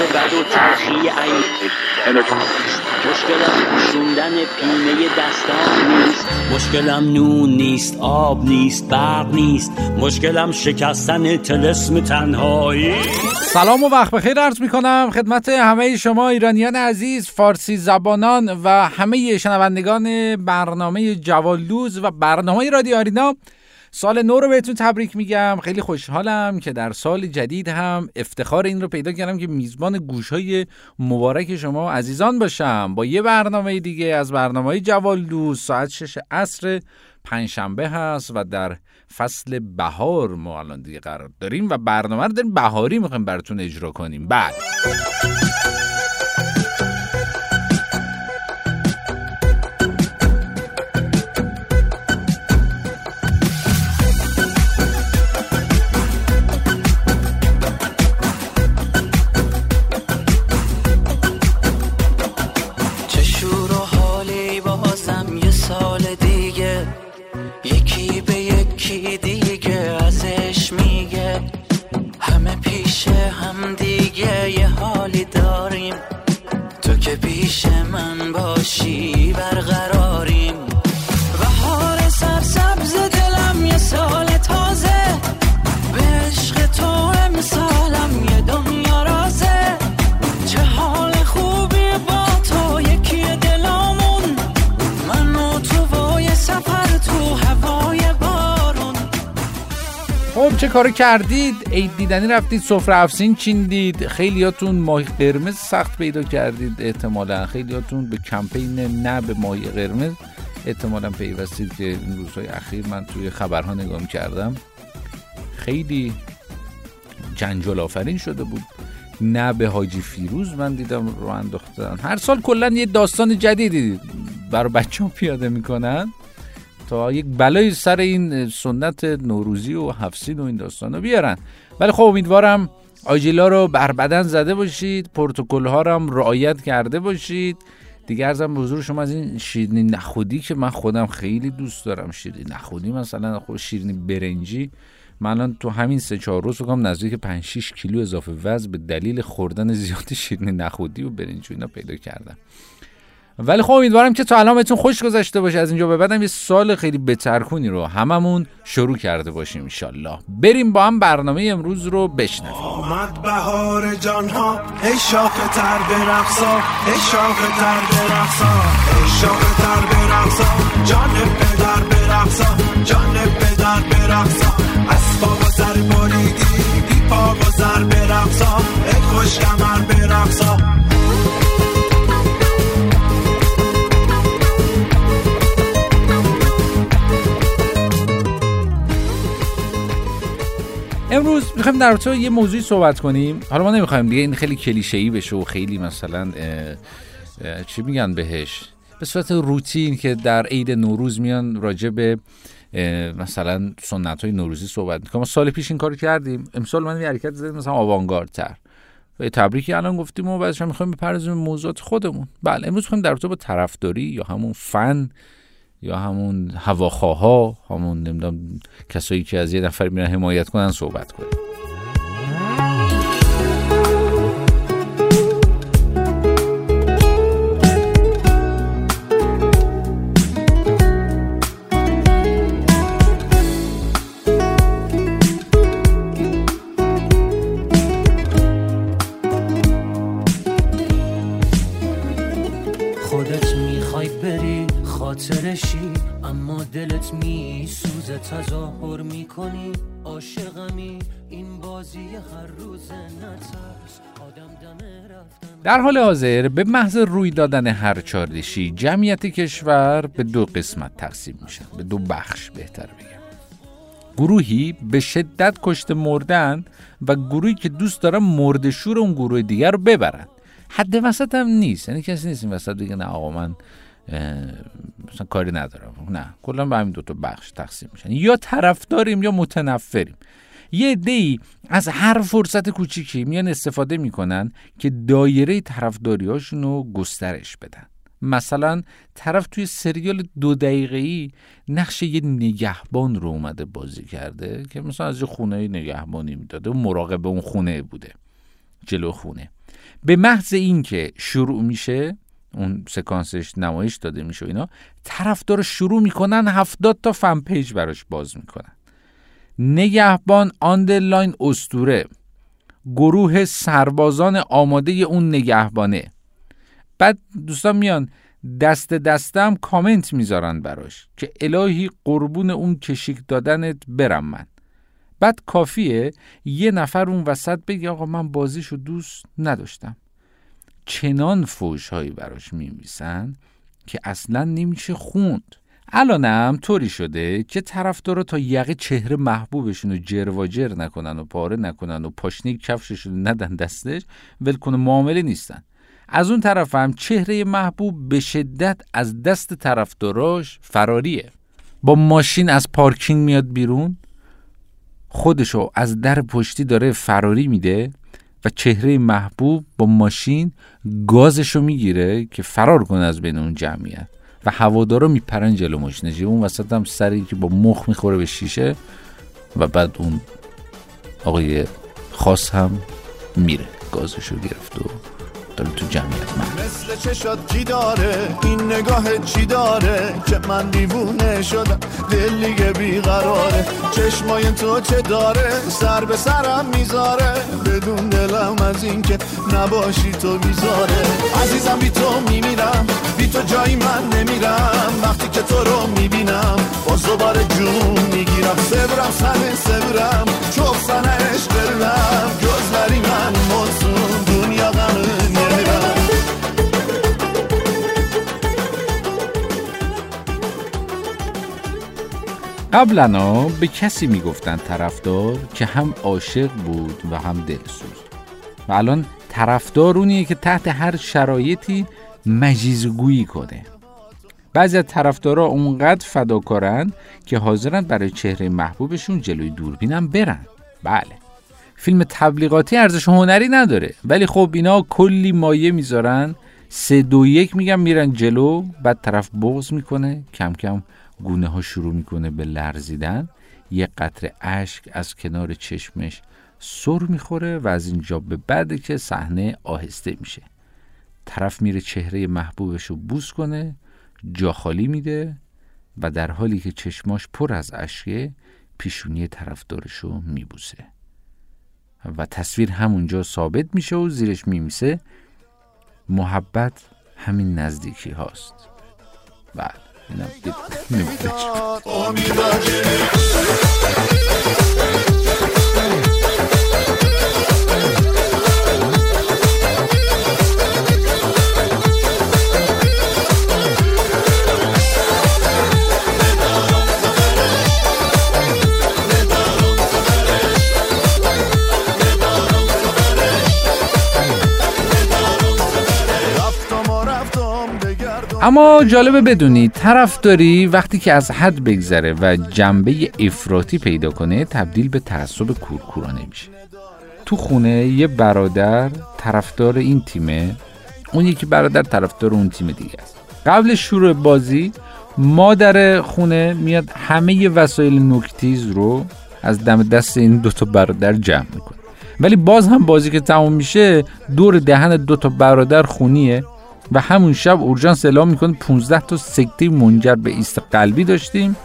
و بد و تلخی این مشکلم پوشوندن پینه دستان نیست. مشکلم نون نیست آب نیست برق نیست. مشکلم شکستن تلسم تنهایی. سلام و وقت بخیر عرض می کنم خدمت همه شما ایرانیان عزیز فارسی زبانان و همه شنوندگان برنامه جوالوز و برنامه رادیو آرینا. سال نو رو بهتون تبریک میگم. خیلی خوشحالم که در سال جدید هم افتخار این رو پیدا کردم که میزبان گوش های مبارک شما عزیزان باشم. با یه برنامه دیگه از برنامه جوالدوز ساعت شش عصر پنجشنبه هست و در فصل بهار ما الان دیگه قرار داریم و برنامه رو داریم بهاری می‌خوایم براتون اجرا کنیم. بعد چه کارو کردید؟ عید دیدنی رفتید سفره افسین چیندید؟ خیلیاتون ماهی قرمز سخت پیدا کردید احتمالا. خیلیاتون به کمپین نه به ماهی قرمز احتمالا پیوستید که این روزهای اخیر من توی خبرها نگاه کردم خیلی جنجال آفرین شده بود. نه به حاجی فیروز من دیدم رو انداختن. هر سال کلا یه داستان جدیدی برای بچه پیاده می‌کنن. تا یک بلای سر این سنت نوروزی و هفسین و این داستان رو بیارن. ولی خب امیدوارم آجیلا رو بر بدن زده باشید پروتکل ها رو هم رعایت کرده باشید. دیگه ارزم به حضور شما از این شیرینی نخودی که من خودم خیلی دوست دارم. شیرینی نخودی مثلا خود شیرینی برنجی. من الان تو همین سه چهار روز بگم نزدیک 5 6 کیلو اضافه وزن به دلیل خوردن زیاد شیرینی نخودی و برنجی اینا پیدا کردم. ولی خب امیدوارم که تا الان بهتون خوش گذشته باشه. از اینجا به بعدم یه سال خیلی بترکونی رو هممون شروع کرده باشیم انشالله. بریم با هم برنامه امروز رو بشنویم. آمد بهار جان ها ای شاخ تر برقصا ای شاخ تر برقصا ای شاخ تر برقصا جان پدر برقصا جان پدر برقصا از پا و سر بریدی بی پا و سر برقصا ای خوش کمر برقصا امروز می‌خوایم در رابطه یه موضوعی صحبت کنیم. حالا ما نمی‌خوایم دیگه این خیلی کلیشه‌ای بشه و خیلی مثلا چی میگن بهش؟ به صورت روتین که در عید نوروز میان راجع به مثلا سنت های نوروزی صحبت می‌کنم ما سال پیش این کار کردیم. امسال من یه حرکت زدیم مثلا آوانگاردتر. و تبریکی الان گفتیم و بعدش هم می‌خوایم بپردازیم موضوعات خودمون. بله امروز می‌خوایم در رابطه با طرفداری یا همون فن یا همون هواخواها همون نمی‌دونم کسایی که از یه نفر میرن حمایت کنن صحبت کنیم تظاهر می‌کنی عاشقمی. این بازی هر روز نترس. آدم دمه رفتن. در حال حاضر به محض روی دادن هر چاردشی جمعیت کشور به دو قسمت تقسیم میشن به دو بخش بهتر بگم. گروهی به شدت کشته مردن و گروهی که دوست دارن مردشور اون گروه دیگر رو ببرن. حد وسط هم نیست. یعنی کسی نیست این وسط دیگه نه آقا من مثلا کاری ندارم. نه کلا به همین دو تا بخش تقسیم میشن. یا طرفداریم یا متنفریم. یه دی از هر فرصت کوچیکی میان استفاده می‌کنن که دایره طرفداریاشون رو گسترش بدن. مثلا طرف توی سریال دو دقیقه ای نقش یه نگهبان رو اومده بازی کرده که مثلا از یه خونه نگهبانی می‌داده و مراقب اون خونه بوده جلو خونه. به محض اینکه شروع میشه اون سکانسش نمایش داده میشه و اینا طرفدار شروع می‌کنن هفتاد تا fan page براش باز می‌کنن. نگهبان underline استوره گروه سربازان آماده اون نگهبانه. بعد دوستان میان دست دستم کامنت می‌ذارن براش که الهی قربون اون کشیک دادنت برم من. بعد کافیه یه نفر اون وسط بگه آقا من بازیشو دوست نداشتم. چنان فوش هایی براش میمیسن که اصلا نمیشه خوند. الانم طوری شده که طرفدارا تا یقه چهره محبوبشون رو جرواجر نکنن و پاره نکنن و پاشنه کفششون ندن دستش ولکن معامله نیستن. از اون طرف هم چهره محبوب به شدت از دست طرفداراش فراریه با ماشین از پارکینگ میاد بیرون خودشو از در پشتی داره فراری میده. و چهره محبوب با ماشین گازشو می‌گیره که فرار کنه از بین اون جمعیت. و هوادارا میپرن جلو ماشینش اون وسط هم سری که با مخ می‌خوره به شیشه و بعد اون آقای خاص هم میره. گازشو گرفت و داره تو جمعیت من. مثل چشات چی داره؟ این نگاه چی داره؟ که من دیوونه شدم دل دیگه بیقراره. چشمای تو چه داره؟ سر به سرم می‌ذاره. بدون دلم از این که نباشی تو بیزاره. عزیزم بی تو میمیرم بی تو جایی من نمیرم. وقتی که تو رو می‌بینم باز دوباره جون می‌گیرم. سبرم سن سبرم چوب سن عشق دلم. جز نری من مزون دنیا غم قبلا به کسی می‌گفتن طرفدار که هم عاشق بود و هم دلسوز. و الان طرفدار اونیه که تحت هر شرایطی مجیزگویی کنه. بعضی از طرفدارا اونقدر فداکارن که حاضرن برای چهره محبوبشون جلوی دوربینم برن. بله. فیلم تبلیغاتی ارزش هنری نداره. ولی خب اینا کلی مایه می‌ذارن. سه دو یک میگن میرن جلو بعد طرف بغض می‌کنه کم کم گونه ها شروع می‌کنه به لرزیدن. یه قطره اشک از کنار چشمش سر می‌خوره و از اینجا به بعد که صحنه آهسته میشه. طرف میره چهره محبوبش رو بوس کنه جا خالی میده و در حالی که چشماش پر از اشکه پیشونی طرفدارش رو میبوسه. و تصویر همونجا ثابت میشه و زیرش میمیسه. محبت همین نزدیکی هاست. بله. Ne yaptık? Ne yaptık? اما جالبه بدونی طرفداری وقتی که از حد بگذره و جنبه افراطی پیدا کنه تبدیل به تعصب کورکورانه میشه. تو خونه یه برادر طرفدار این تیمه اون یکی برادر طرفدار اون تیم دیگه است. قبل شروع بازی مادر خونه میاد همه وسایل نوکتیز رو از دم دست این دوتا برادر جمع می‌کنه. ولی باز هم بازی که تموم میشه دور دهن دوتا برادر خونیه. و همون شب اورژانس اعلام می‌کنه 15 تا سکته منجر به ایست قلبی داشتیم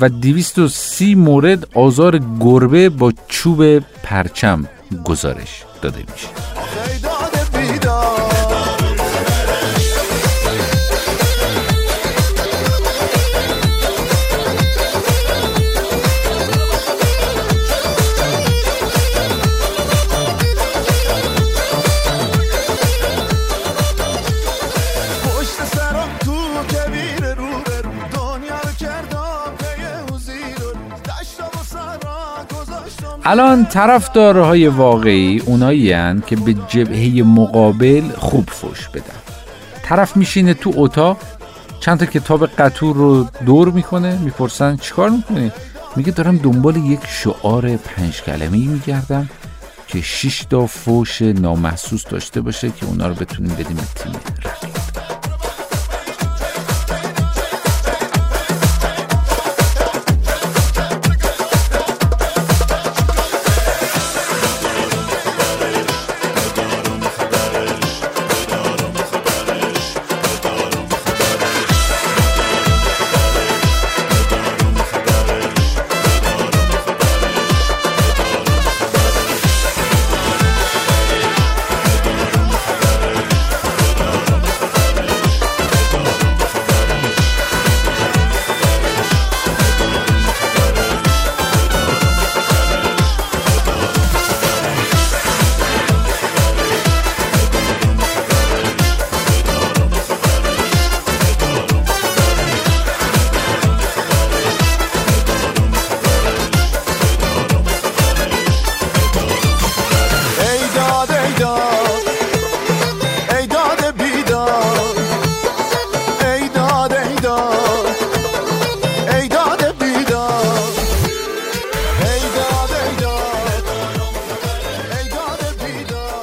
و 230 مورد آزار گربه با چوب پرچم گزارش داده میشه. الان طرفدارهای واقعی اونایی هن که به جبهه مقابل خوب فوش بدن. طرف میشینه تو اتاق چند تا کتاب قطور رو دور می‌کنه می‌پرسن چیکار می‌کنی؟ میگه دارم دنبال یک شعار پنج کلمه ای میگردم که شش تا فوش نامحسوس داشته باشه که اونا رو بتونیم بدیم به تیم رقیب.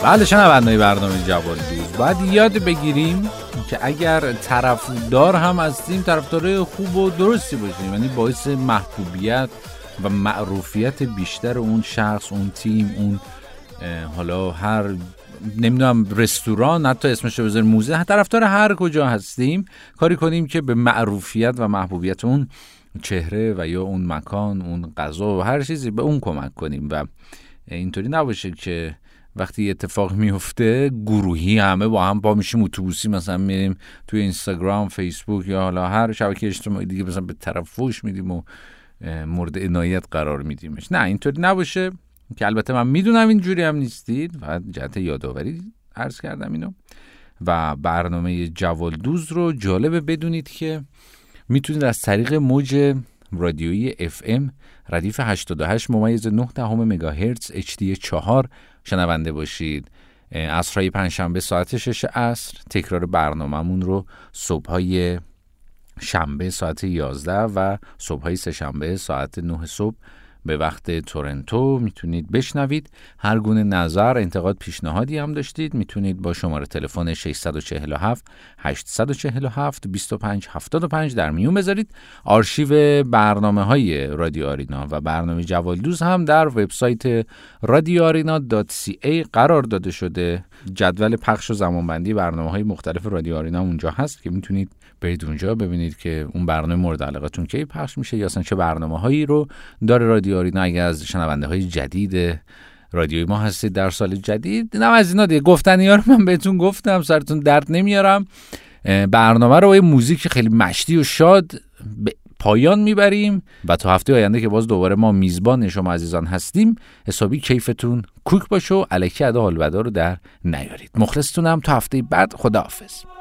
بله شنوندهای برنامه جوال دوز باید یاد بگیریم که اگر طرفدار هم هستیم طرفدار خوب و درستی باشیم. یعنی باعث محبوبیت و معروفیت بیشتر اون شخص اون تیم اون حالا هر نمی‌دونم رستوران حتی اسمش رو بذاریم موزه. طرفدار هر کجا هستیم کاری کنیم که به معروفیت و محبوبیت اون چهره و یا اون مکان اون غذا و هر چیزی به اون کمک کنیم. و اینطوری نباشه که وقتی اتفاق میفته گروهی همه با هم با میشیم اتوبوسی مثلا میریم توی اینستاگرام فیسبوک یا حالا هر شبکه اجتماعی دیگه مثلا به طرف فوش میدیم و مورد عنایت قرار میدیمش. نه اینطوری نباشه که البته من می‌دونم اینجوری هم نیستید و جهت یادآوری عرض کردم اینو. و برنامه جوالدوز رو جالبه بدونید که می‌تونید از طریق موج رادیویی FM ردیف 88 ممیز 9 دهم مگاهرتز HD 4 شنونده باشید. عصرهای پنجشنبه ساعت 6 عصر تکرار برنامهمون رو صبحهای شنبه ساعت 11 و صبحهای سهشنبه ساعت 9 صبح به وقت تورنتو می‌تونید بشنوید. هر گونه نظر انتقاد پیشنهادی هم داشتید. می‌تونید با شماره تلفن 647 847 25 75 در میون بذارید. آرشیو برنامه های رادیو آرینا و برنامه جوالدوز هم در وبسایت ای قرار داده شده. جدول پخش و زمانبندی برنامه های مختلف رادیو آرینا اونجا هست که می‌تونید برید اونجا ببینید که اون برنامه مورد علاقتون کی پخش میشه یا اصلا چه برنامه هایی رو داره رادیو آرینا. اگر از شنونده های جدید رادیوی ما هستید در سال جدید نه از اینا دیگه گفتنی ها رو من بهتون گفتم سرتون درد نمیارم. برنامه رو با موزیک خیلی مشتی و شاد به پایان می‌بریم و تا هفته آینده که باز دوباره ما میزبان شما عزیزان هستیم حسابی کیفتون کوک باشه و علکی ادا حال رو در نیارید. مخلصتونم تا هفته بعد خداحافظ.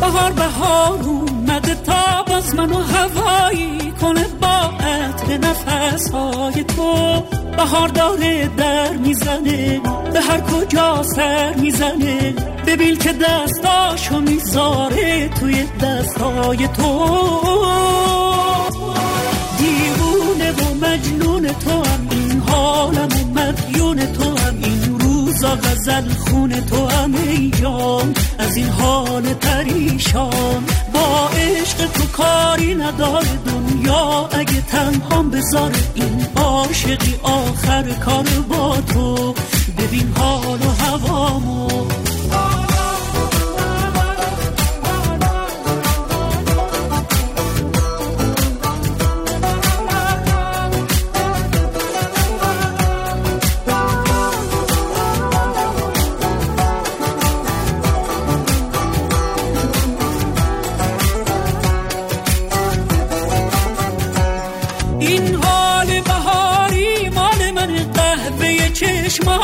بهار بهار اومده تا باز منو هوایی کنه با عطر نفس های تو. بهار داره در می‌زنه به هر کجا سر می‌زنه. ببین که دستاشو می‌ذاره توی دستای تو. دیوونه و مجنون تو هم این حالم روزا غزل خون تو هم ای جان از این حال پریشان. با عشق تو کاری نداره دنیا اگه تنها بذار این عاشقی آخر کار با تو. ببین حال و هوامو.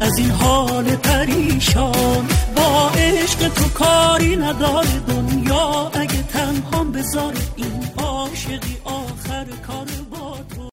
از این حال پریشان. با عشق تو کاری نداره دنیا. اگه تنها بذاره این عاشقی آخر کار با تو.